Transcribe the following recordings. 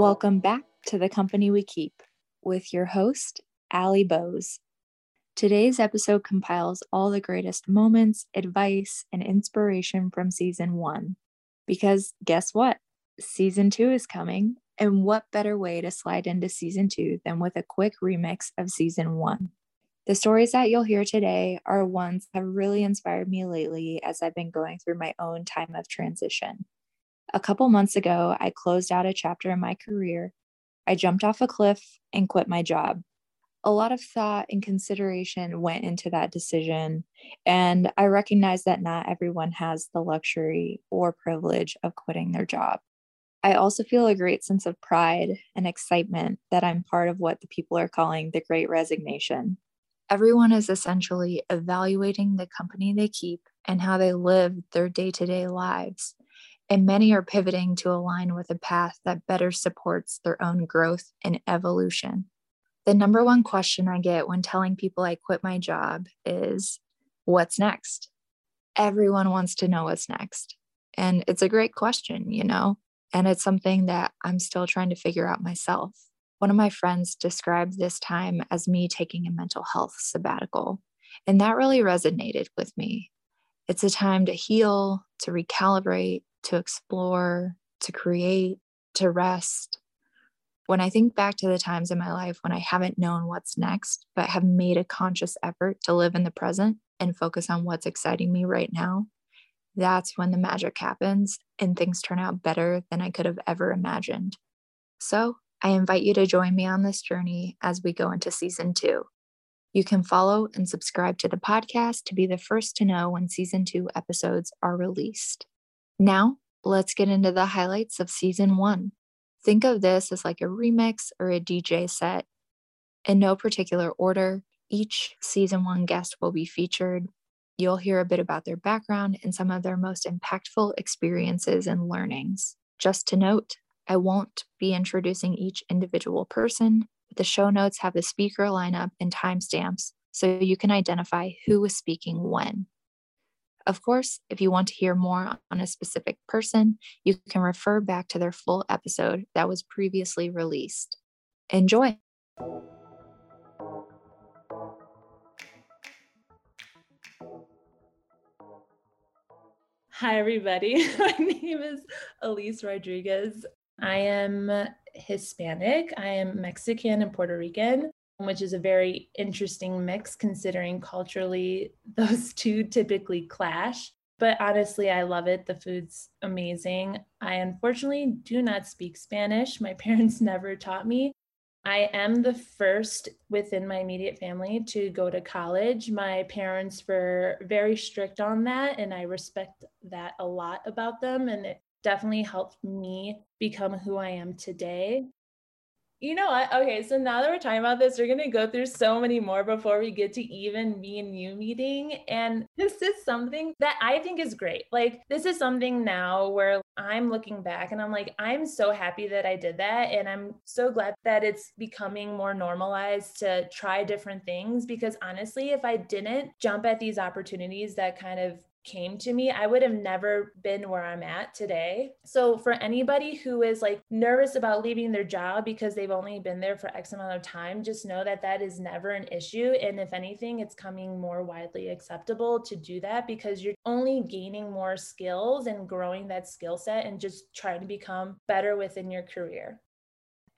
Welcome back to The Company We Keep with your host, Allie Bose. Today's episode compiles all the greatest moments, advice, and inspiration from season one. Because guess what? Season two is coming, and what better way to slide into season two than with a quick remix of season one? The stories that you'll hear today are ones that have really inspired me lately as I've been going through my own time of transition. A couple months ago, I closed out a chapter in my career. I jumped off a cliff and quit my job. A lot of thought and consideration went into that decision, and I recognize that not everyone has the luxury or privilege of quitting their job. I also feel a great sense of pride and excitement that I'm part of what the people are calling the great resignation. Everyone is essentially evaluating the company they keep and how they live their day to day lives and many are pivoting to align with a path that better supports their own growth and evolution. The number one question I get when telling people I quit my job is, What's next? Everyone wants to know what's next. And it's a great question, you know, and it's something that I'm still trying to figure out myself. One of my friends described this time as me taking a mental health sabbatical, and that really resonated with me. It's a time to heal, to recalibrate, to explore, to create, to rest. When I think back to the times in my life when I haven't known what's next, but have made a conscious effort to live in the present and focus on what's exciting me right now, that's when the magic happens and things turn out better than I could have ever imagined. So, I invite you to join me on this journey as we go into season two. You can follow and subscribe to the podcast to be the first to know when season two episodes are released. Now, let's get into the highlights of season one. Think of this as like a remix or a DJ set. In no particular order, each season one guest will be featured. You'll hear a bit about their background and some of their most impactful experiences and learnings. Just to note, I won't be introducing each individual person, but the show notes have the speaker lineup and timestamps so you can identify who is speaking when. Of course, if you want to hear more on a specific person, you can refer back to their full episode that was previously released. Enjoy! Hi, everybody. My name is Ellyse Rodriguez. I am Hispanic. I am Mexican and Puerto Rican which is a very interesting mix considering culturally those two typically clash. But honestly, I love it. The food's amazing. I unfortunately do not speak Spanish. My parents never taught me. I am the first within my immediate family to go to college. My parents were very strict on that, and I respect that a lot about them. And it definitely helped me become who I am today you know what? Okay, so now that we're talking about this, we're going to go through so many more before we get to even me and you meeting. And this is something that I think is great. Like, this is something now where I'm looking back and I'm like, I'm so happy that I did that. And I'm so glad that it's becoming more normalized to try different things. Because honestly, if I didn't jump at these opportunities that kind of came to me, I would have never been where I'm at today. So, for anybody who is like nervous about leaving their job because they've only been there for X amount of time, just know that that is never an issue. And if anything, it's coming more widely acceptable to do that because you're only gaining more skills and growing that skill set and just trying to become better within your career.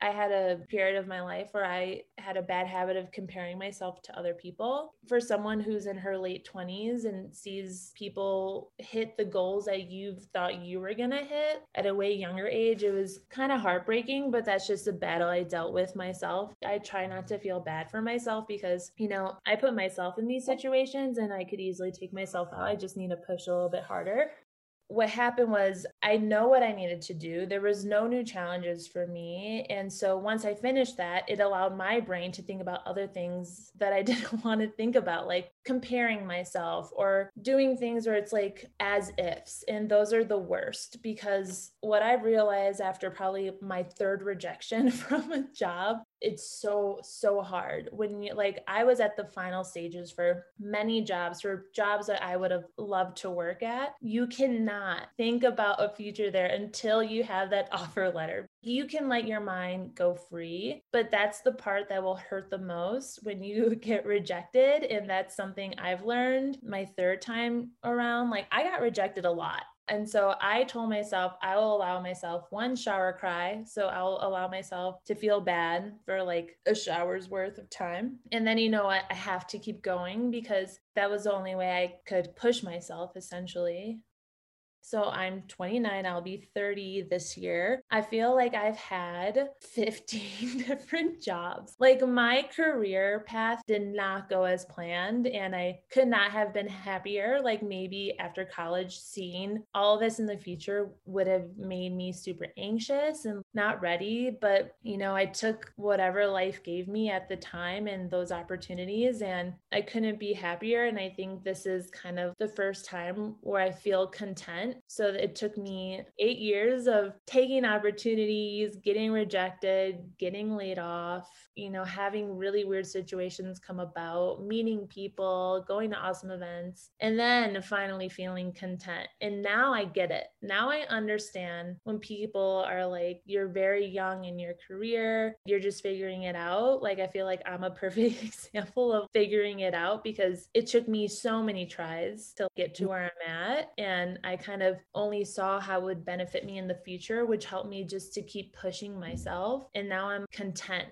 I had a period of my life where I had a bad habit of comparing myself to other people. For someone who's in her late 20s and sees people hit the goals that you thought you were going to hit at a way younger age, it was kind of heartbreaking, but that's just a battle I dealt with myself. I try not to feel bad for myself because, you know, I put myself in these situations and I could easily take myself out. I just need to push a little bit harder what happened was I know what I needed to do. There was no new challenges for me. And so once I finished that, it allowed my brain to think about other things that I didn't want to think about, like comparing myself or doing things where it's like as ifs. And those are the worst because what I realized after probably my third rejection from a job it's so so hard when you like i was at the final stages for many jobs for jobs that i would have loved to work at. You cannot think about a future there until you have that offer letter. You can let your mind go free but that's the part that will hurt the most when you get rejected and that's something i've learned my third time around. Like i got rejected a lot and so I told myself I will allow myself one shower cry. So I'll allow myself to feel bad for like a shower's worth of time. And then, you know what? I have to keep going because that was the only way I could push myself essentially. So I'm 29, I'll be 30 this year. I feel like I've had 15 different jobs. Like my career path did not go as planned, and I could not have been happier. Like maybe after college, seeing all this in the future would have made me super anxious and not ready. But, you know, I took whatever life gave me at the time and those opportunities, and I couldn't be happier. And I think this is kind of the first time where I feel content so it took me eight years of taking opportunities, getting rejected, getting laid off, you know, having really weird situations come about, meeting people, going to awesome events, and then finally feeling content. And now I get it. Now I understand when people are like, you're very young in your career, you're just figuring it out. Like, I feel like I'm a perfect example of figuring it out because it took me so many tries to get to mm. where I'm at. And I kind of only saw how it would benefit me in the future, which helped me just to keep pushing myself. And now I'm content.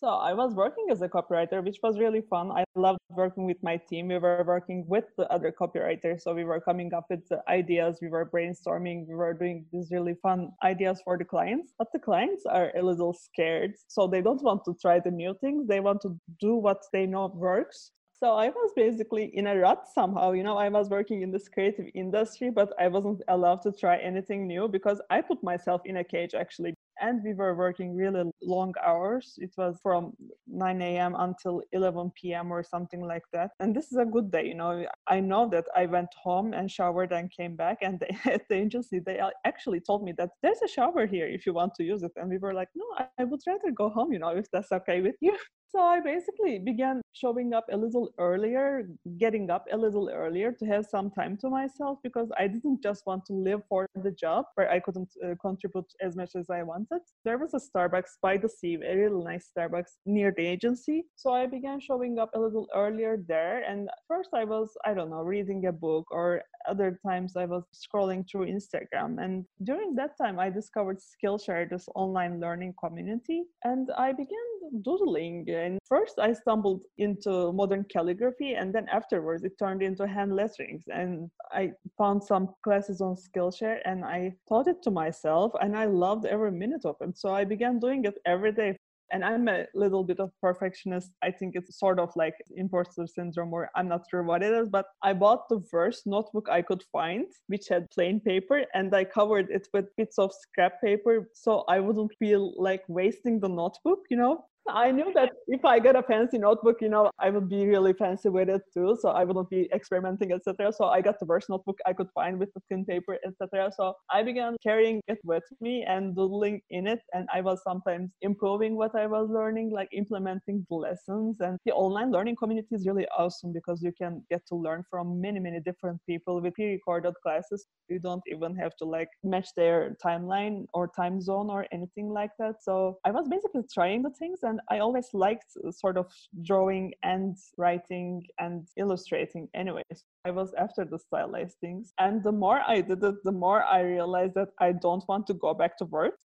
So I was working as a copywriter, which was really fun. I loved working with my team. We were working with the other copywriters. So we were coming up with ideas, we were brainstorming, we were doing these really fun ideas for the clients. But the clients are a little scared. So they don't want to try the new things. They want to do what they know works. So I was basically in a rut somehow. You know, I was working in this creative industry, but I wasn't allowed to try anything new because I put myself in a cage actually and we were working really long hours. It was from 9 a.m. until 11 p.m. or something like that. And this is a good day, you know. I know that I went home and showered and came back, and they, at the agency they actually told me that there's a shower here if you want to use it. And we were like, no, I would rather go home, you know, if that's okay with you. So I basically began showing up a little earlier, getting up a little earlier to have some time to myself because I didn't just want to live for the job where I couldn't uh, contribute as much as I wanted. There was a Starbucks by the sea, a really nice Starbucks near the agency. So I began showing up a little earlier there. And first I was, I don't know, reading a book or other times I was scrolling through Instagram. And during that time, I discovered Skillshare, this online learning community. And I began doodling and first i stumbled into modern calligraphy and then afterwards it turned into hand letterings. And i found some classes on skillshare and i taught it to myself and i loved every minute of it. So i began doing it every day. And i'm a little bit of perfectionist. I think it's sort of like imposter syndrome or i'm not sure what it is but i bought the first notebook i could find which had plain paper and i covered it with bits of scrap paper. So i wouldn't feel like wasting the notebook you know I knew that if I get a fancy notebook, you know, I would be really fancy with it too. So I wouldn't be experimenting, etc. So I got the worst notebook I could find with the thin paper, etc. So I began carrying it with me and doodling in it. And I was sometimes improving what I was learning, like implementing the lessons. And the online learning community is really awesome because you can get to learn from many, many different people with pre-recorded classes. You don't even have to like match their timeline or time zone or anything like that. So I was basically trying the things and I always liked uh, sort of drawing and writing and illustrating anyways. I was after the stylized things. And the more I did it, the more I realized that I don't want to go back to work.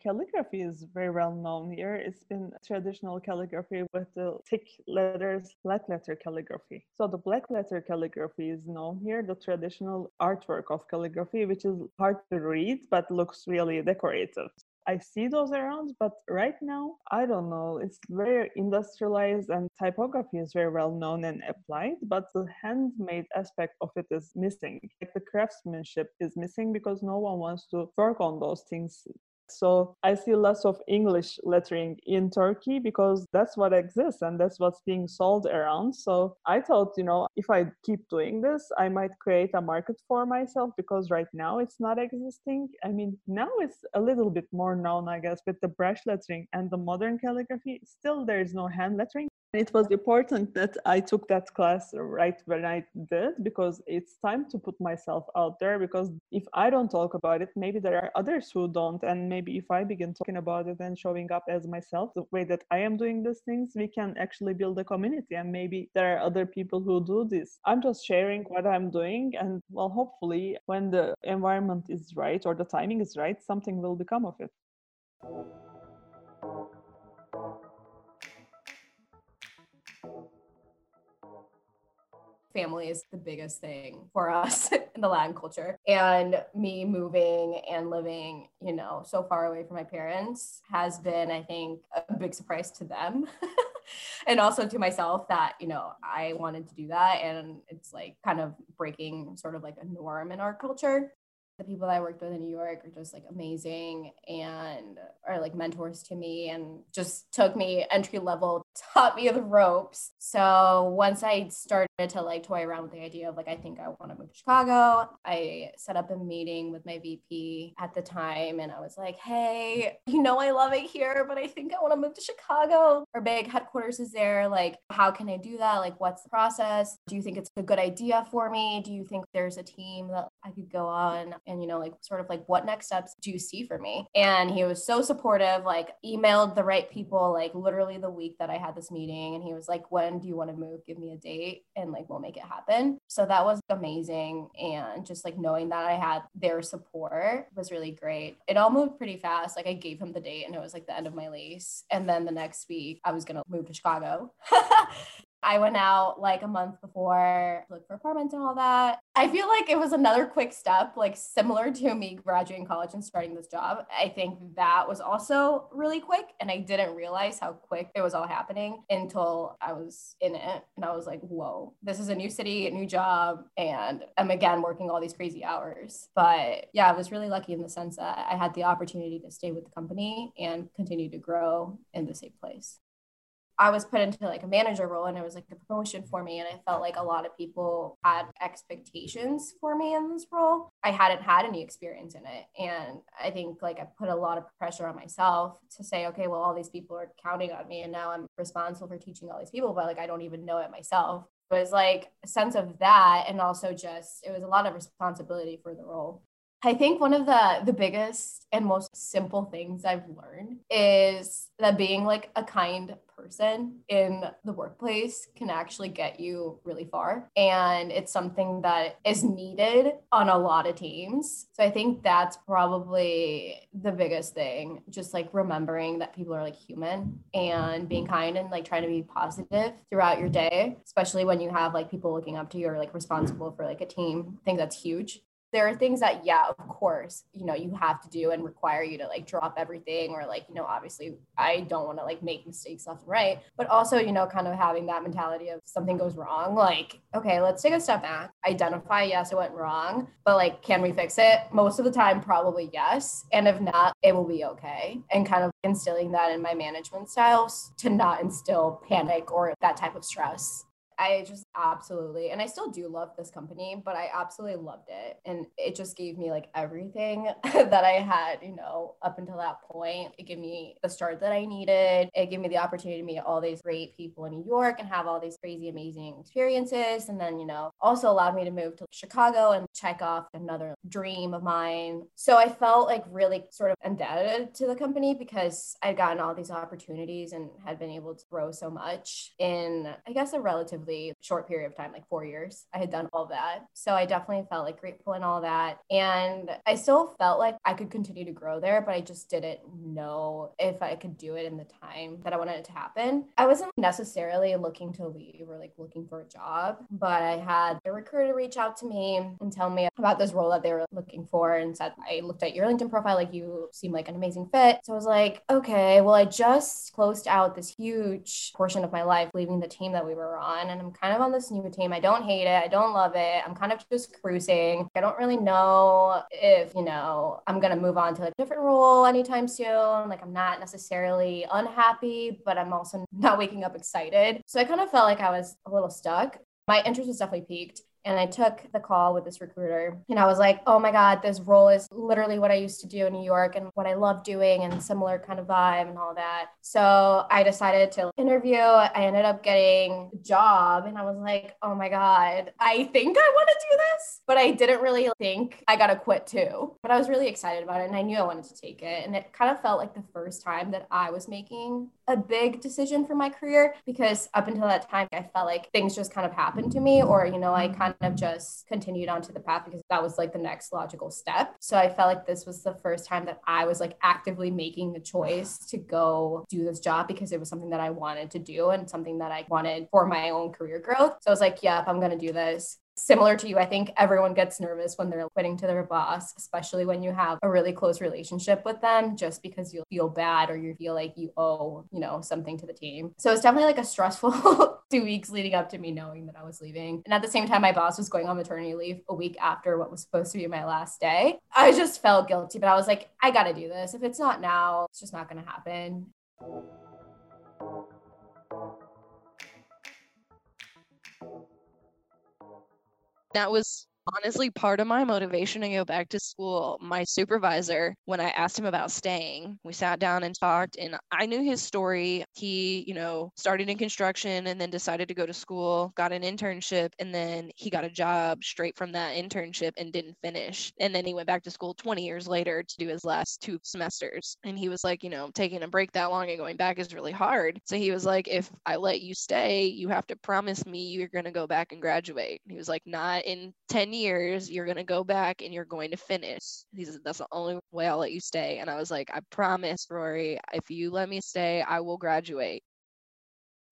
Calligraphy is very well known here. It's been traditional calligraphy with the thick letters, black letter calligraphy. So the black letter calligraphy is known here, the traditional artwork of calligraphy, which is hard to read but looks really decorative. I see those around, but right now, I don't know. It's very industrialized and typography is very well known and applied, but the handmade aspect of it is missing. Like the craftsmanship is missing because no one wants to work on those things So I see lots of English lettering in Turkey because that's what exists and that's what's being sold around. So I thought, you know, if I keep doing this, I might create a market for myself because right now it's not existing. I mean, now it's a little bit more known, I guess, with the brush lettering and the modern calligraphy. Still, there is no hand lettering. It was important that I took that class right when I did because it's time to put myself out there. Because if I don't talk about it, maybe there are others who don't. And maybe if I begin talking about it and showing up as myself, the way that I am doing these things, we can actually build a community. And maybe there are other people who do this. I'm just sharing what I'm doing. And well, hopefully, when the environment is right or the timing is right, something will become of it. Family is the biggest thing for us in the Latin culture. And me moving and living, you know, so far away from my parents has been, I think, a big surprise to them. and also to myself that, you know, I wanted to do that. And it's like kind of breaking sort of like a norm in our culture the people that I worked with in New York are just like amazing and are like mentors to me and just took me entry level, taught me the ropes. So once I started to like toy around with the idea of like, I think I want to move to Chicago, I set up a meeting with my VP at the time and I was like, hey, you know, I love it here, but I think I want to move to Chicago. Our big headquarters is there. Like, how can I do that? Like, what's the process? Do you think it's a good idea for me? Do you think there's a team that I could go on? and you know like sort of like what next steps do you see for me and he was so supportive like emailed the right people like literally the week that i had this meeting and he was like when do you want to move give me a date and like we'll make it happen. So that was amazing and just like knowing that i had their support was really great. It all moved pretty fast. Like i gave him the date and it was like the end of my lease and then the next week i was going to move to chicago I went out like a month before, look for apartments and all that. I feel like it was another quick step, like similar to me graduating college and starting this job. I think that was also really quick. And I didn't realize how quick it was all happening until I was in it. And I was like, whoa, this is a new city, a new job. And I'm again working all these crazy hours. But yeah, I was really lucky in the sense that I had the opportunity to stay with the company and continue to grow in the same place. I was put into like a manager role and it was like a promotion for me. And I felt like a lot of people had expectations for me in this role. I hadn't had any experience in it. And I think like I put a lot of pressure on myself to say, okay, well, all these people are counting on me and now I'm responsible for teaching all these people, but like I don't even know it myself. It was like a sense of that. And also just, it was a lot of responsibility for the role. I think one of the the biggest and most simple things I've learned is that being like a kind person in the workplace can actually get you really far and it's something that is needed on a lot of teams. So I think that's probably the biggest thing just like remembering that people are like human and being kind and like trying to be positive throughout your day, especially when you have like people looking up to you or like responsible for like a team. I think that's huge there are things that yeah of course you know you have to do and require you to like drop everything or like you know obviously i don't want to like make mistakes left and right but also you know kind of having that mentality of something goes wrong like okay let's take a step back identify yes it went wrong but like can we fix it? Most of the time probably yes and if not it will be okay and kind of instilling that in my management styles to not instill panic or that type of stress. I just absolutely, and I still do love this company, but I absolutely loved it. And it just gave me like everything that I had, you know, up until that point. It gave me the start that I needed. It gave me the opportunity to meet all these great people in New York and have all these crazy, amazing experiences. And then, you know, also allowed me to move to Chicago and check off another dream of mine. So I felt like really sort of indebted to the company because I'd gotten all these opportunities and had been able to grow so much in, I guess, a relatively relatively period of time, like four years. I had done all that. So I definitely felt like grateful and all that. And I still felt like I could continue to grow there, but I just didn't know if I could do it in the time that I wanted it to happen. I wasn't necessarily looking to leave or like looking for a job, but I had a recruiter reach out to me and tell me about this role that they were looking for and said, I looked at your LinkedIn profile, like you seem like an amazing fit. So I was like, okay, well, I just closed out this huge portion of my life leaving the team that we were on. And I'm kind of on this new team. I don't hate it. I don't love it. I'm kind of just cruising. I don't really know if, you know, I'm going to move on to a different role anytime soon. Like, I'm not necessarily unhappy, but I'm also not waking up excited. So I kind of felt like I was a little stuck. My interest was definitely piqued. And I took the call with this recruiter and I was like, oh my God, this role is literally what I used to do in New York and what I love doing and similar kind of vibe and all that. So I decided to interview. I ended up getting a job and I was like, oh my God, I think I want to do this. But I didn't really think I got to quit too. But I was really excited about it and I knew I wanted to take it. And it kind of felt like the first time that I was making a big decision for my career because up until that time, I felt like things just kind of happened to me or, you know, I mm-hmm. kind of just continued onto the path because that was like the next logical step. So I felt like this was the first time that I was like actively making the choice to go do this job because it was something that I wanted to do and something that I wanted for my own career growth. So I was like, yep, I'm going to do this similar to you, I think everyone gets nervous when they're quitting to their boss, especially when you have a really close relationship with them, just because you feel bad or you feel like you owe, you know, something to the team. So it's definitely like a stressful two weeks leading up to me knowing that I was leaving. And at the same time, my boss was going on maternity leave a week after what was supposed to be my last day. I just felt guilty, but I was like, I got to do this. If it's not now, it's just not to happen. That was honestly part of my motivation to go back to school. My supervisor, when I asked him about staying, we sat down and talked, and I knew his story. He, you know, started in construction and then decided to go to school, got an internship, and then he got a job straight from that internship and didn't finish. And then he went back to school 20 years later to do his last two semesters. And he was like, you know, taking a break that long and going back is really hard. So he was like, if I let you stay, you have to promise me you're going to go back and graduate. He was like, not in 10 years, you're going to go back and you're going to finish. He said, That's the only way I'll let you stay. And I was like, I promise, Rory, if you let me stay, I will graduate.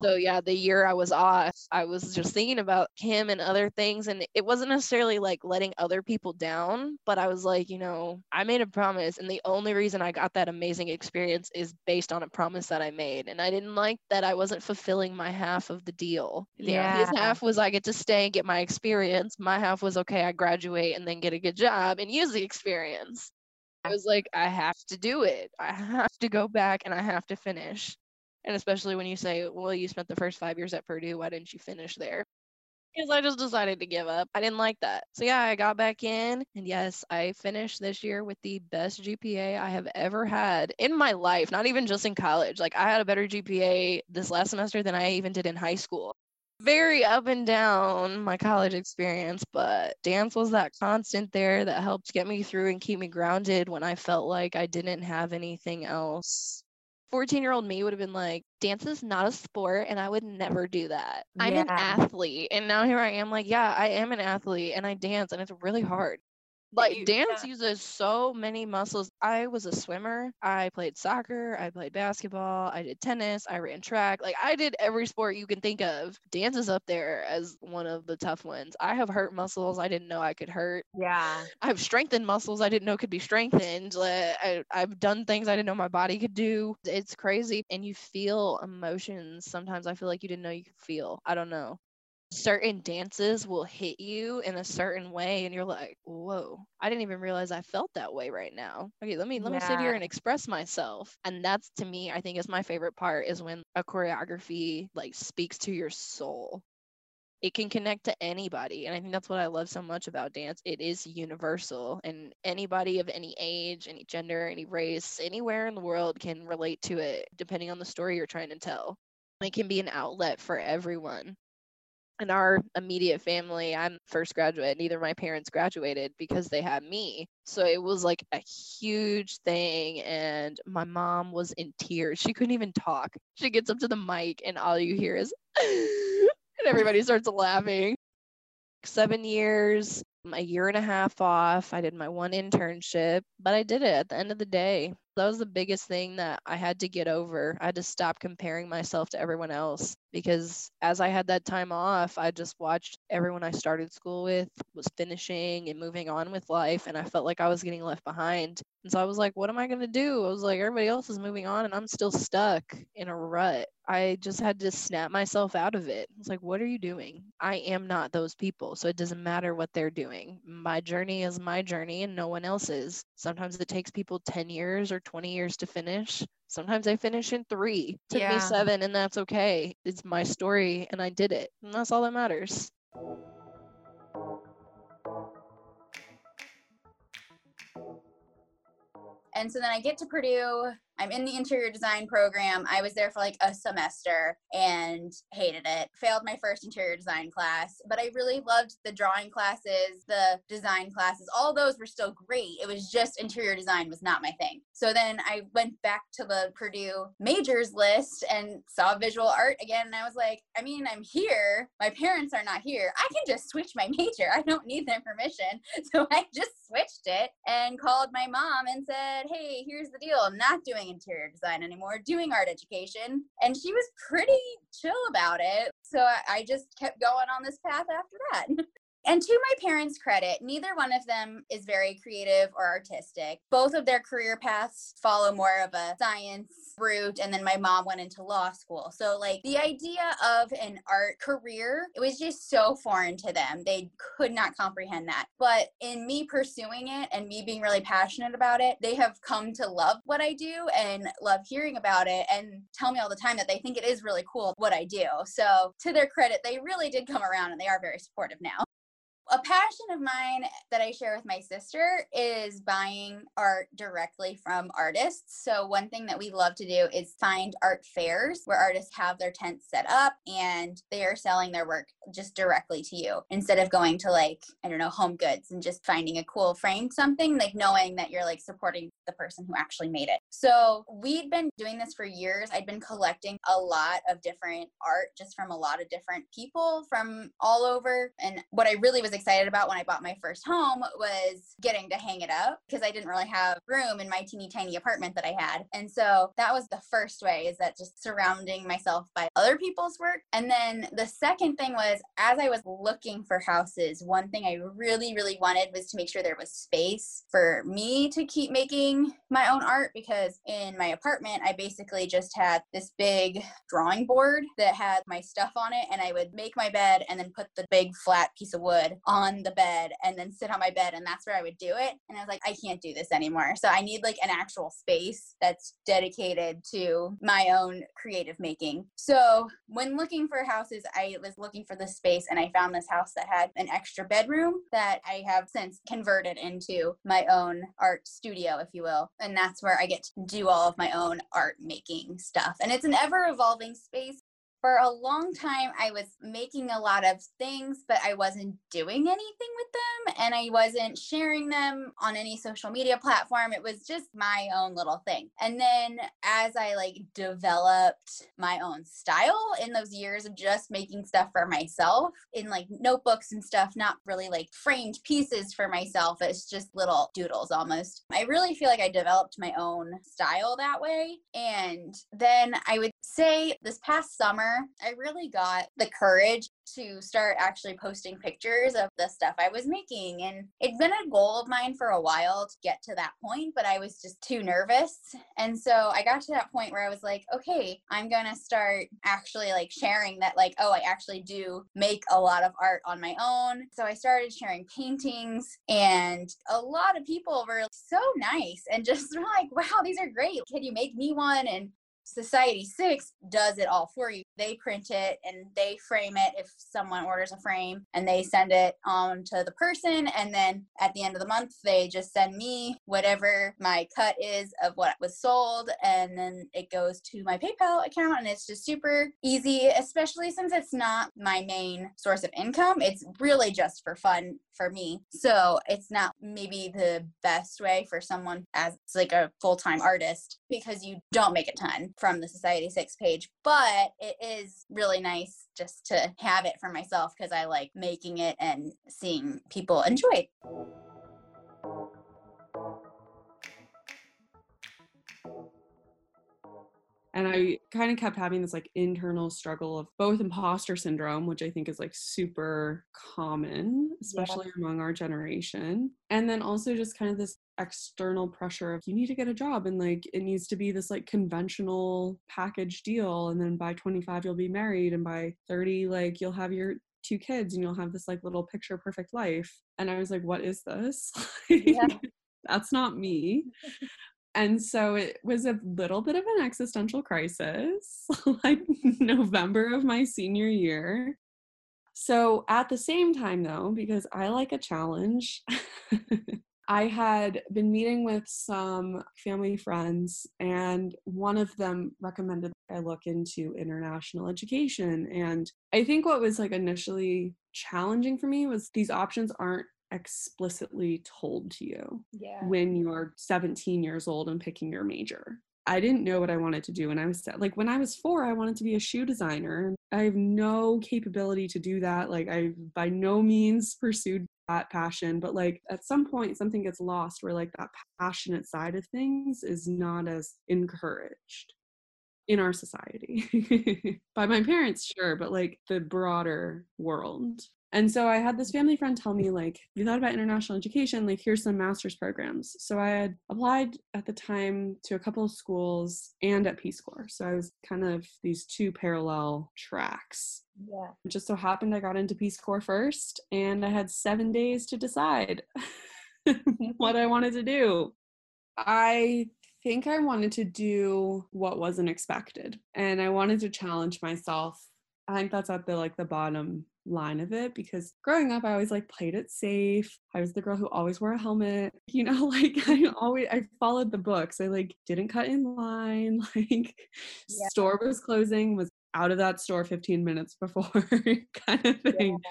So yeah, the year I was off, I was just thinking about him and other things and it wasn't necessarily like letting other people down, but I was like, you know, I made a promise and the only reason I got that amazing experience is based on a promise that I made and I didn't like that I wasn't fulfilling my half of the deal. Yeah. his half was I get to stay and get my experience. My half was okay, I graduate and then get a good job and use the experience. I was like, I have to do it. I have to go back and I have to finish. And especially when you say, well, you spent the first five years at Purdue, why didn't you finish there? Because I just decided to give up. I didn't like that. So yeah, I got back in. And yes, I finished this year with the best GPA I have ever had in my life, not even just in college. Like I had a better GPA this last semester than I even did in high school very up and down my college experience, but dance was that constant there that helped get me through and keep me grounded when I felt like I didn't have anything else 14 year old me would have been like, dance is not a sport and I would never do that. I'm an athlete. And now here I am, like, yeah, I am an athlete and I dance and it's really hard like dance yeah. uses so many muscles. I was a swimmer. I played soccer. I played basketball. I did tennis. I ran track. Like I did every sport you can think of. Dance is up there as one of the tough ones. I have hurt muscles I didn't know I could hurt. Yeah. I've strengthened muscles I didn't know could be strengthened. Like, I, I've done things I didn't know my body could do. It's crazy. And you feel emotions. Sometimes I feel like you didn't know you could feel. I don't know certain dances will hit you in a certain way and you're like whoa i didn't even realize i felt that way right now. Okay let me let yeah. me sit here and express myself and that's to me i think is my favorite part is when a choreography like speaks to your soul. It can connect to anybody and i think that's what i love so much about dance. It is universal and anybody of any age any gender any race anywhere in the world can relate to it depending on the story you're trying to tell. It can be an outlet for everyone in our immediate family, I'm first graduate. Neither my parents graduated because they had me. So it was like a huge thing. And my mom was in tears. She couldn't even talk. She gets up to the mic, and all you hear is, and everybody starts laughing. Seven years, a year and a half off. I did my one internship, but I did it at the end of the day. That was the biggest thing that I had to get over. I had to stop comparing myself to everyone else because as I had that time off, I just watched everyone I started school with was finishing and moving on with life. And I felt like I was getting left behind. And so I was like, what am I going to do? I was like, everybody else is moving on and I'm still stuck in a rut. I just had to snap myself out of it. It's like, what are you doing? I am not those people. So it doesn't matter what they're doing. My journey is my journey and no one else's. Sometimes it takes people 10 years or 20 years to finish. Sometimes I finish in three. It took Yeah. me seven, and that's okay. It's my story, and I did it. And that's all that matters. And so then I get to Purdue. I'm in the interior design program. I was there for like a semester and hated it. Failed my first interior design class, but I really loved the drawing classes, the design classes. All those were still great. It was just interior design was not my thing. So then I went back to the Purdue majors list and saw visual art again. And I was like, I mean, I'm here. My parents are not here. I can just switch my major. I don't need their permission. So I just switched it and called my mom and said, Hey, here's the deal. I'm not doing interior design anymore, doing art education. And she was pretty chill about it. So I, I just kept going on this path after that. And to my parents' credit, neither one of them is very creative or artistic. Both of their career paths follow more of a science route, and then my mom went into law school. So, like, the idea of an art career, it was just so foreign to them. They could not comprehend that. But in me pursuing it and me being really passionate about it, they have come to love what I do and love hearing about it and tell me all the time that they think it is really cool what I do. So, to their credit, they really did come around and they are very supportive now a passion of mine that I share with my sister is buying art directly from artists. So, one thing that we love to do is find art fairs where artists have their tents set up and they are selling their work just directly to you instead of going to, like, I don't know, home goods and just finding a cool frame something, like knowing that you're like supporting the person who actually made it. So, we'd been doing this for years. I'd been collecting a lot of different art just from a lot of different people from all over. And what I really was excited about when I bought my first home was getting to hang it up because I didn't really have room in my teeny tiny apartment that I had. And so that was the first way is that just surrounding myself by other people's work. And then the second thing was as I was looking for houses, one thing I really, really wanted was to make sure there was space for me to keep making my own art because in my apartment, I basically just had this big drawing board that had my stuff on it. And I would make my bed and then put the big flat piece of wood on the bed and then sit on my bed. And that's where I would do it. And I was like, I can't do this anymore. So I need like an actual space that's dedicated to my own creative making. So when looking for houses, I was looking for this space and I found this house that had an extra bedroom that I have since converted into my own art studio, if you will. And that's where I get to do all of my own art making stuff. And it's an ever evolving space for a long time i was making a lot of things but i wasn't doing anything with them and i wasn't sharing them on any social media platform. It was just my own little thing. And then as i like developed my own style in those years of just making stuff for myself in like notebooks and stuff not really like framed pieces for myself it's just little doodles almost. I really feel like i developed my own style that way. And then i would say this past summer I really got the courage to start actually posting pictures of the stuff I was making. And it's been a goal of mine for a while to get to that point, but I was just too nervous. And so I got to that point where I was like, okay, I'm going to start actually like sharing that, like, oh, I actually do make a lot of art on my own. So I started sharing paintings, and a lot of people were so nice and just like, wow, these are great. Can you make me one? And Society 6 does it all for you. They print it and they frame it if someone orders a frame and they send it on to the person. And then at the end of the month, they just send me whatever my cut is of what was sold. And then it goes to my PayPal account. And it's just super easy, especially since it's not my main source of income. It's really just for fun for me. So it's not maybe the best way for someone as like a full time artist because you don't make a ton from the Society 6 page, but it is really nice just to have it for myself because I like making it and seeing people enjoy it. And I kind of kept having this like internal struggle of both imposter syndrome, which I think is like super common, especially yeah. among our generation. And then also just kind of this external pressure of you need to get a job and like it needs to be this like conventional package deal and then by 25 you'll be married and by 30 like you'll have your two kids and you'll have this like little picture perfect life and i was like what is this yeah. that's not me and so it was a little bit of an existential crisis like november of my senior year so at the same time though because i like a challenge I had been meeting with some family friends, and one of them recommended I look into international education. And I think what was like initially challenging for me was these options aren't explicitly told to you yeah. when you're 17 years old and picking your major. I didn't know what I wanted to do when I was like when I was 4 I wanted to be a shoe designer. I have no capability to do that. Like I by no means pursued that passion but like at some point something gets lost where like that passionate side of things is not as encouraged in our society by my parents sure but like the broader world and so I had this family friend tell me, like, you thought about international education, like, here's some master's programs. So I had applied at the time to a couple of schools and at Peace Corps. So I was kind of these two parallel tracks. Yeah. It just so happened I got into Peace Corps first, and I had seven days to decide what I wanted to do. I think I wanted to do what wasn't expected, and I wanted to challenge myself. I think that's at the like the bottom line of it because growing up I always like played it safe. I was the girl who always wore a helmet. You know, like I always I followed the books. I like didn't cut in line. Like yeah. store was closing, was out of that store 15 minutes before kind of thing. Yeah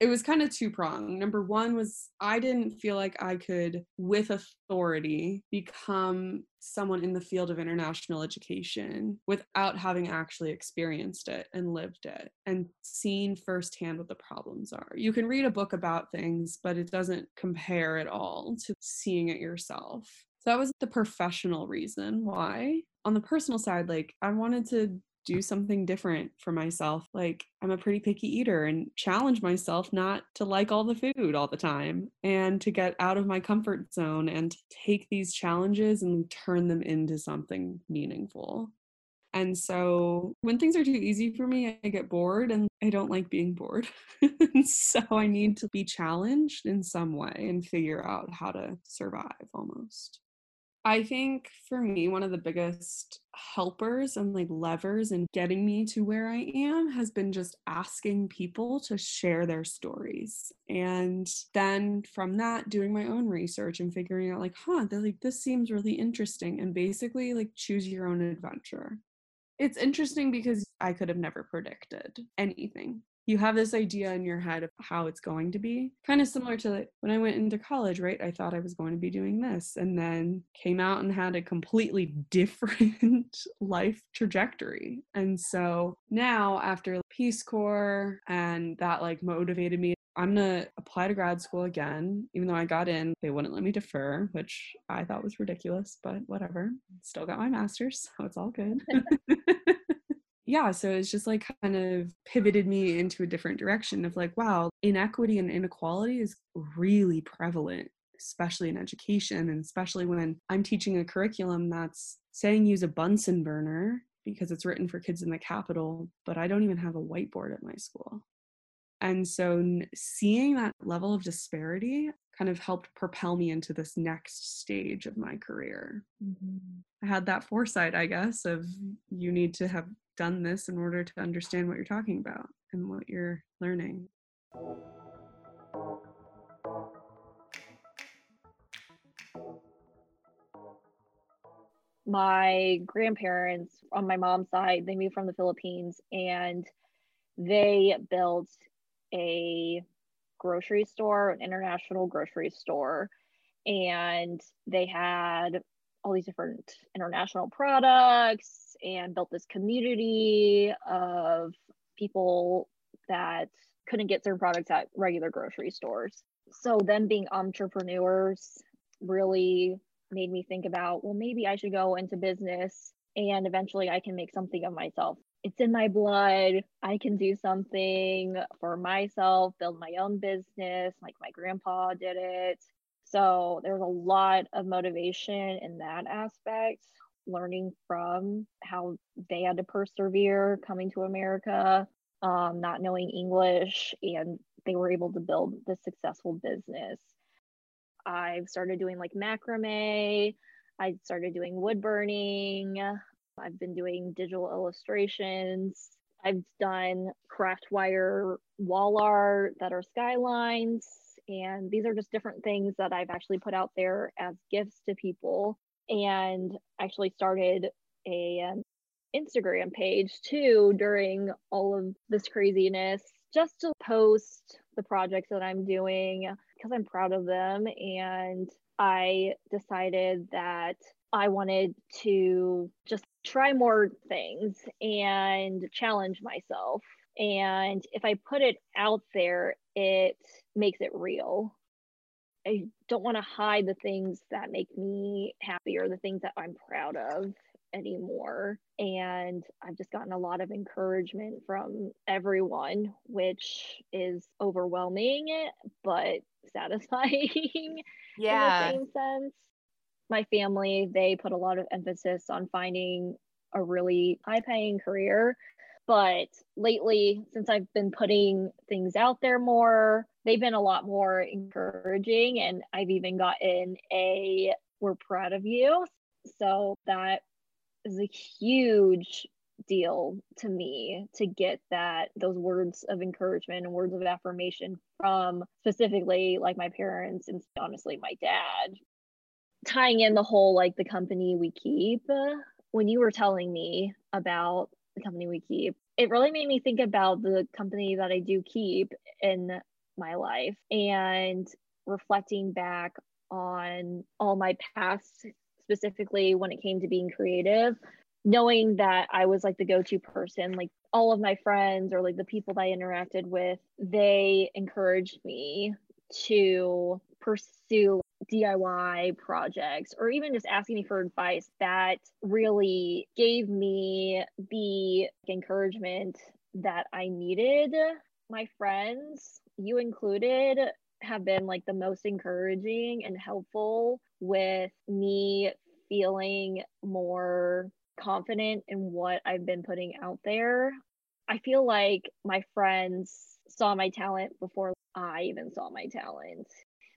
it was kind of two pronged. Number one was I didn't feel like I could, with authority, become someone in the field of international education without having actually experienced it and lived it and seen firsthand what the problems are. You can read a book about things, but it doesn't compare at all to seeing it yourself. So that was the professional reason why. On the personal side, like I wanted to do something different for myself. Like, I'm a pretty picky eater and challenge myself not to like all the food all the time and to get out of my comfort zone and take these challenges and turn them into something meaningful. And so when things are too easy for me, I get bored and I don't like being bored. so I need to be challenged in some way and figure out how to survive almost. I think for me, one of the biggest helpers and like levers in getting me to where I am has been just asking people to share their stories. And then from that, doing my own research and figuring out like, huh, they're like, this seems really interesting. And basically, like, choose your own adventure. It's interesting because I could have never predicted anything you have this idea in your head of how it's going to be. Kind of similar to when I went into college, right? I thought I was going to be doing this and then came out and had a completely different life trajectory. And so now, after Peace Corps and that like motivated me I'm gonna apply to grad school again, even though I got in, they wouldn't let me defer, which I thought was ridiculous, but whatever. Still got my master's, so it's all good. yeah, so it's just like kind of pivoted me into a different direction of like, wow, inequity and inequality is really prevalent, especially in education, and especially when I'm teaching a curriculum that's saying use a Bunsen burner because it's written for kids in the capital, but I don't even have a whiteboard at my school. And so seeing that level of disparity kind of helped propel me into this next stage of my career. Mm-hmm. I had that foresight, I guess, of you need to have done this in order to understand what you're talking about and what you're learning. My grandparents on my mom's side, they moved from the Philippines and they built a grocery store, an international grocery store, and they had all these different international products and built this community of people that couldn't get certain products at regular grocery stores. So, them being entrepreneurs really made me think about well, maybe I should go into business and eventually I can make something of myself. It's in my blood. I can do something for myself, build my own business, like my grandpa did it. So there's a lot of motivation in that aspect, learning from how they had to persevere coming to America, um, not knowing English, and they were able to build this successful business. I've started doing like macrame. I started doing wood burning. I've been doing digital illustrations. I've done craft wire wall art that are skylines. And these are just different things that I've actually put out there as gifts to people. And actually started a um, Instagram page too during all of this craziness just to post the projects that I'm doing because I'm proud of them. And I decided that I wanted to just try more things and challenge myself. And if I put it out there, it makes it real. I don't want to hide the things that make me happy or the things that I'm proud of anymore. And I've just gotten a lot of encouragement from everyone, which is overwhelming, but satisfying Yeah. in the same sense. My family, they put a lot of emphasis on finding a really high paying career. But lately, since I've been putting things out there more, they've been a lot more encouraging. And I've even gotten a we're proud of you. So that is a huge deal to me to get that those words of encouragement and words of affirmation from specifically like my parents and honestly my dad tying in the whole like the company we keep when you were telling me about the company we keep. It really made me think about the company that i do keep in my life and reflecting back on all my past specifically when it came to being creative knowing that I was like the go-to person, like all of my friends or like the people that I interacted with, they encouraged me to pursue DIY projects or even just asking me for advice that really gave me the encouragement that I needed. My friends, you included, have been like the most encouraging and helpful with me feeling more confident in what I've been putting out there. I feel like my friends saw my talent before I even saw my talent.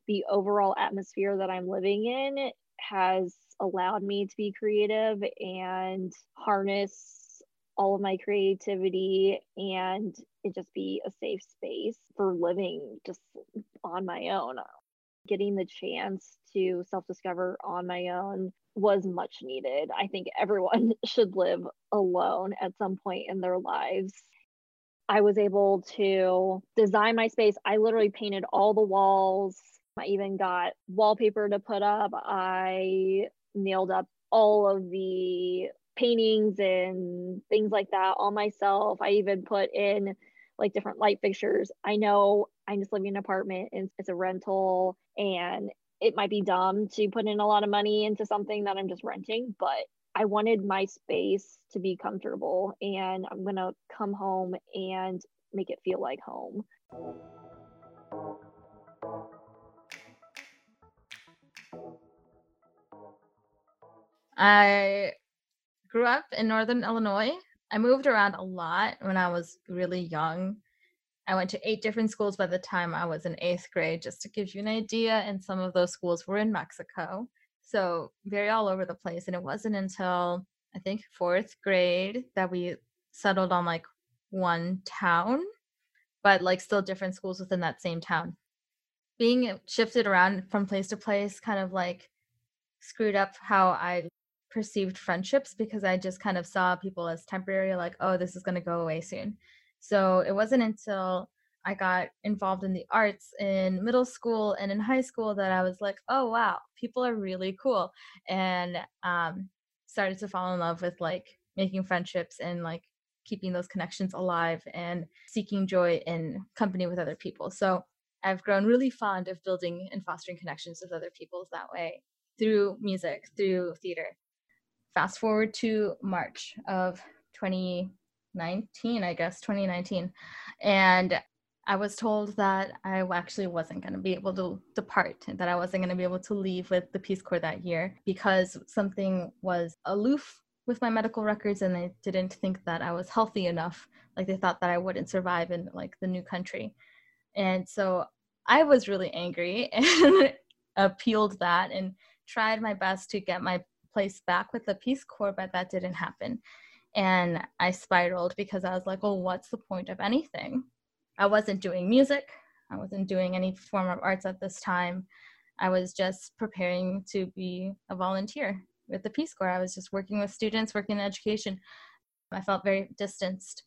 The overall atmosphere that I'm living in has allowed me to be creative and harness all of my creativity and it just be a safe space for living just on my own. Getting the chance to self discover on my own was much needed. I think everyone should live alone at some point in their lives. I was able to design my space. I literally painted all the walls. I even got wallpaper to put up. I nailed up all of the paintings and things like that all myself. I even put in like different light fixtures. I know I'm just living in an apartment and it's a rental and it might be dumb to put in a lot of money into something that I'm just renting, but I wanted my space to be comfortable and I'm going to come home and make it feel like home. I grew up in Northern Illinois. I moved around a lot when I was really young. I went to eight different schools by the time I was in eighth grade, just to give you an idea. And some of those schools were in Mexico. So, very all over the place. And it wasn't until I think fourth grade that we settled on like one town, but like still different schools within that same town. Being shifted around from place to place kind of like screwed up how I perceived friendships because I just kind of saw people as temporary, like, oh, this is going to go away soon. So it wasn't until I got involved in the arts in middle school and in high school that I was like, oh, wow, people are really cool. And um, started to fall in love with like making friendships and like keeping those connections alive and seeking joy in company with other people. So I've grown really fond of building and fostering connections with other people that way through music, through theater. Fast forward to March of 2019, I guess, 2019. And I was told that I actually wasn't going to be able to depart, that I wasn't going to be able to leave with the Peace Corps that year because something was aloof with my medical records and they didn't think that I was healthy enough. Like they thought that I wouldn't survive in like the new country. And so I was really angry and appealed that and tried my best to get my place back with the Peace Corps, but that didn't happen. And I spiraled because I was like, well, what's the point of anything? I wasn't doing music. I wasn't doing any form of arts at this time. I was just preparing to be a volunteer with the Peace Corps. I was just working with students, working in education. I felt very distanced.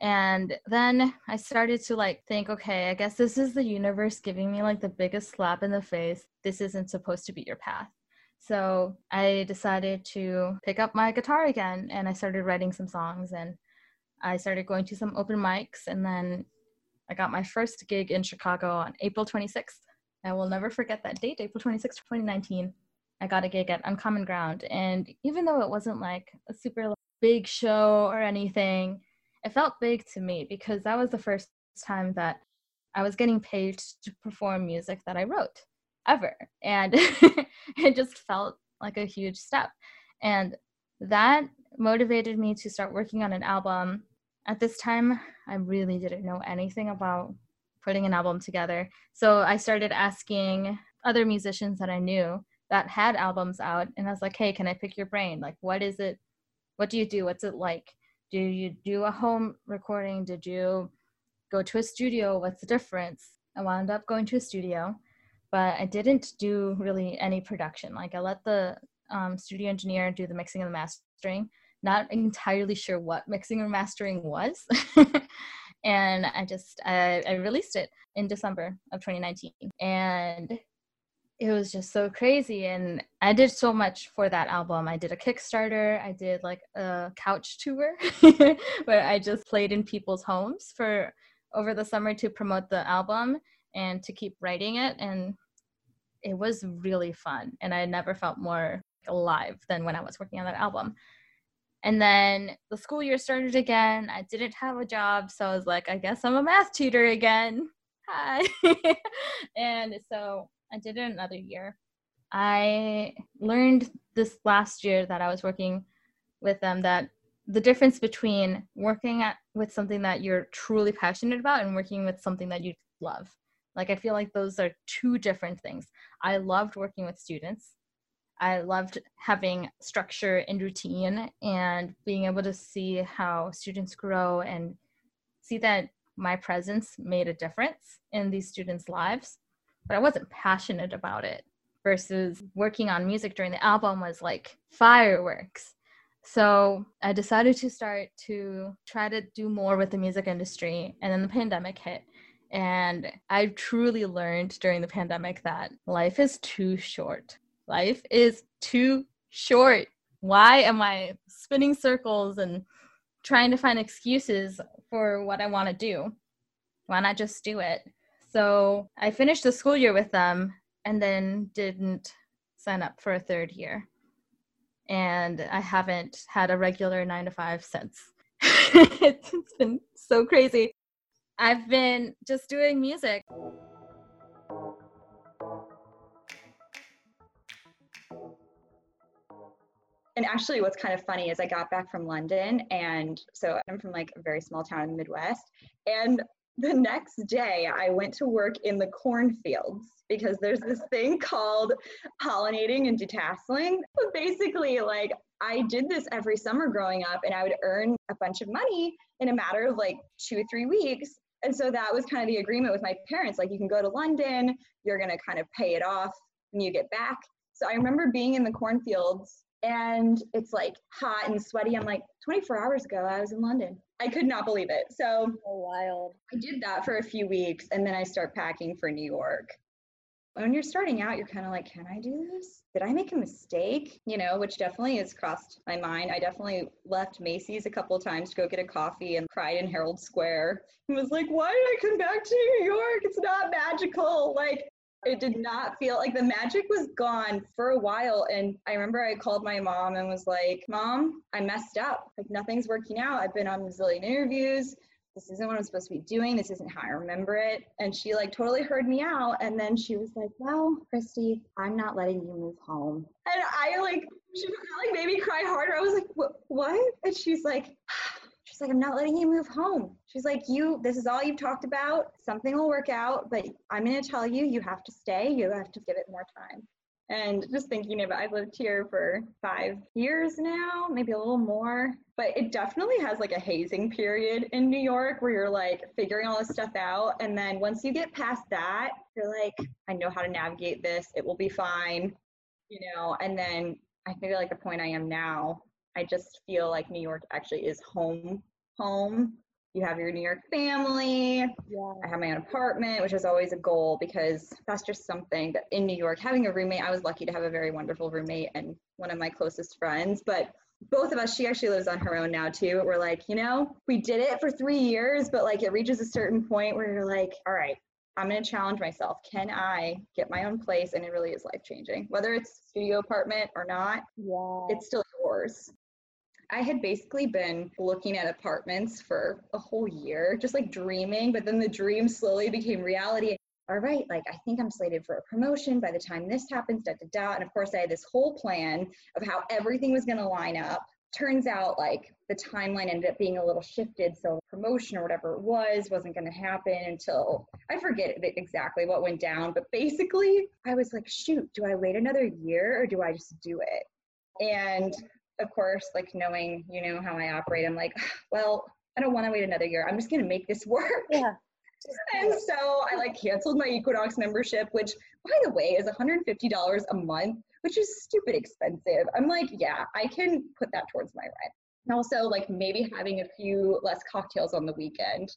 And then I started to like think, okay, I guess this is the universe giving me like the biggest slap in the face. This isn't supposed to be your path. So I decided to pick up my guitar again and I started writing some songs and I started going to some open mics and then I got my first gig in Chicago on April 26th. I will never forget that date, April 26th, 2019. I got a gig at Uncommon Ground. And even though it wasn't like a super big show or anything, it felt big to me because that was the first time that I was getting paid to perform music that I wrote ever. And it just felt like a huge step. And that motivated me to start working on an album at this time, I really didn't know anything about putting an album together. So I started asking other musicians that I knew that had albums out, and I was like, hey, can I pick your brain? Like, what is it? What do you do? What's it like? Do you do a home recording? Did you go to a studio? What's the difference? I wound up going to a studio, but I didn't do really any production. Like, I let the um, studio engineer do the mixing and the mastering not entirely sure what mixing or mastering was. and I just I, I released it in December of 2019. And it was just so crazy and i did so much for that album i did a kickstarter i did like a couch tour where i just played in people's homes for over the summer to promote the album and to keep writing it and it was really fun and i never felt more alive than when i was working on that album and then the school year started again. I didn't have a job, so I was like, I guess I'm a math tutor again. Hi. and so I did it another year. I learned this last year that I was working with them that the difference between working at with something that you're truly passionate about and working with something that you love. Like I feel like those are two different things. I loved working with students I loved having structure and routine and being able to see how students grow and see that my presence made a difference in these students' lives. But I wasn't passionate about it versus working on music during the album was like fireworks. So I decided to start to try to do more with the music industry. And then the pandemic hit. And I've truly learned during the pandemic that life is too short life is too short. Why am I spinning circles and trying to find excuses for what I want to do? Why not just do it? So I finished the school year with them and then didn't sign up for a third year. And I haven't had a regular nine to five since. it's been so crazy. I've been just doing music. and actually what's kind of funny is i got back from london and so i'm from like a very small town in the midwest and the next day i went to work in the cornfields because there's this thing called pollinating and detasseling but basically like i did this every summer growing up and i would earn a bunch of money in a matter of like two or three weeks and so that was kind of the agreement with my parents like you can go to london you're going to kind of pay it off when you get back so i remember being in the cornfields and it's like hot and sweaty. I'm like, 24 hours ago, I was in London. I could not believe it. So wild. I did that for a few weeks and then I start packing for New York. When you're starting out, you're kind of like, can I do this? Did I make a mistake? You know, which definitely has crossed my mind. I definitely left Macy's a couple times to go get a coffee and cried in Herald Square and was like, why did I come back to New York? It's not magical. Like, It did not feel like the magic was gone for a while. And I remember I called my mom and was like, Mom, I messed up. Like nothing's working out. I've been on a zillion interviews. This isn't what I'm supposed to be doing. This isn't how I remember it. And she like totally heard me out. And then she was like, Well, Christy, I'm not letting you move home. And I like, she like made me cry harder. I was like, What? And she's like, She's like, I'm not letting you move home. She's like, You, this is all you've talked about. Something will work out, but I'm going to tell you, you have to stay. You have to give it more time. And just thinking about, I've lived here for five years now, maybe a little more, but it definitely has like a hazing period in New York where you're like figuring all this stuff out. And then once you get past that, you're like, I know how to navigate this. It will be fine, you know. And then I feel like the point I am now, I just feel like New York actually is home, home. You have your New York family. Yeah. I have my own apartment, which was always a goal because that's just something that in New York, having a roommate, I was lucky to have a very wonderful roommate and one of my closest friends. But both of us, she actually lives on her own now too. We're like, you know, we did it for three years, but like it reaches a certain point where you're like, all right, I'm going to challenge myself. Can I get my own place? And it really is life changing. Whether it's studio apartment or not, Yeah. it's still yours. I had basically been looking at apartments for a whole year, just like dreaming, but then the dream slowly became reality. All right, like I think I'm slated for a promotion by the time this happens, da da da. And of course, I had this whole plan of how everything was going to line up. Turns out, like the timeline ended up being a little shifted, so promotion or whatever it was wasn't going to happen until I forget exactly what went down. But basically, I was like, shoot, do I wait another year or do I just do it? And of course, like knowing, you know, how I operate, I'm like, well, I don't want to wait another year. I'm just going to make this work. Yeah. And so I like canceled my Equinox membership, which by the way is $150 a month, which is stupid expensive. I'm like, yeah, I can put that towards my rent. And also like maybe having a few less cocktails on the weekend.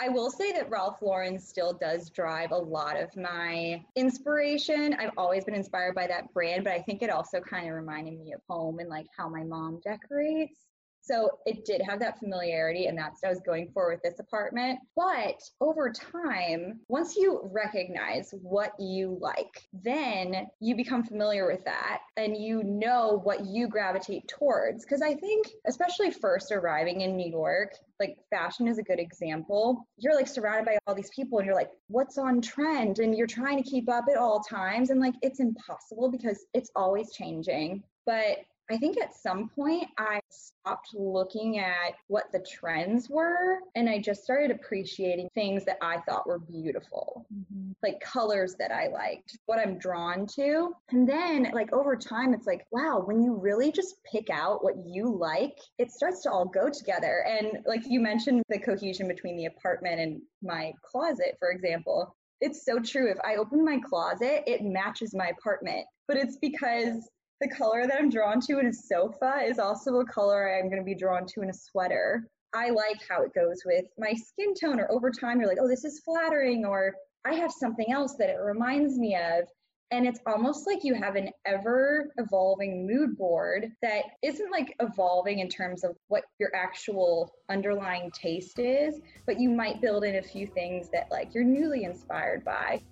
I will say that Ralph Lauren still does drive a lot of my inspiration. I've always been inspired by that brand, but I think it also kind of reminded me of home and like how my mom decorates. So it did have that familiarity, and that's what I was going for with this apartment. But over time, once you recognize what you like, then you become familiar with that and you know what you gravitate towards. Because I think, especially first arriving in New York, like fashion is a good example. You're like surrounded by all these people, and you're like, what's on trend? And you're trying to keep up at all times. And like, it's impossible because it's always changing. But I think at some point I stopped looking at what the trends were and I just started appreciating things that I thought were beautiful, Mhm. like colors that I liked, what I'm drawn to. And then, like, over time, it's like, wow, when you really just pick out what you like, it starts to all go together. And, like, you mentioned the cohesion between the apartment and my closet, for example. It's so true. If I open my closet, it matches my apartment, but it's because the color that I'm drawn to in a sofa is also a color I'm going to be drawn to in a sweater. I like how it goes with my skin tone, or over time, you're like, oh, this is flattering, or I have something else that it reminds me of. And it's almost like you have an ever evolving mood board that isn't like evolving in terms of what your actual underlying taste is, but you might build in a few things that like you're newly inspired by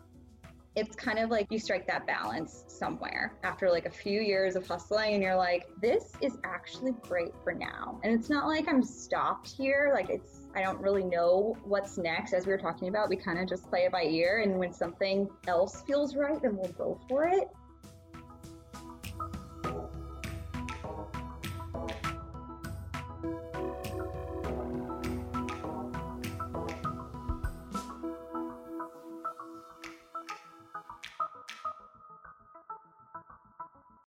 it's kind of like you strike that balance somewhere after like a few years of hustling and you're like this is actually great for now. And it's not like i'm stopped here. Like it's i don't really know what's next. As we were talking about we kind of just play it by ear and when something else feels right then we'll go for it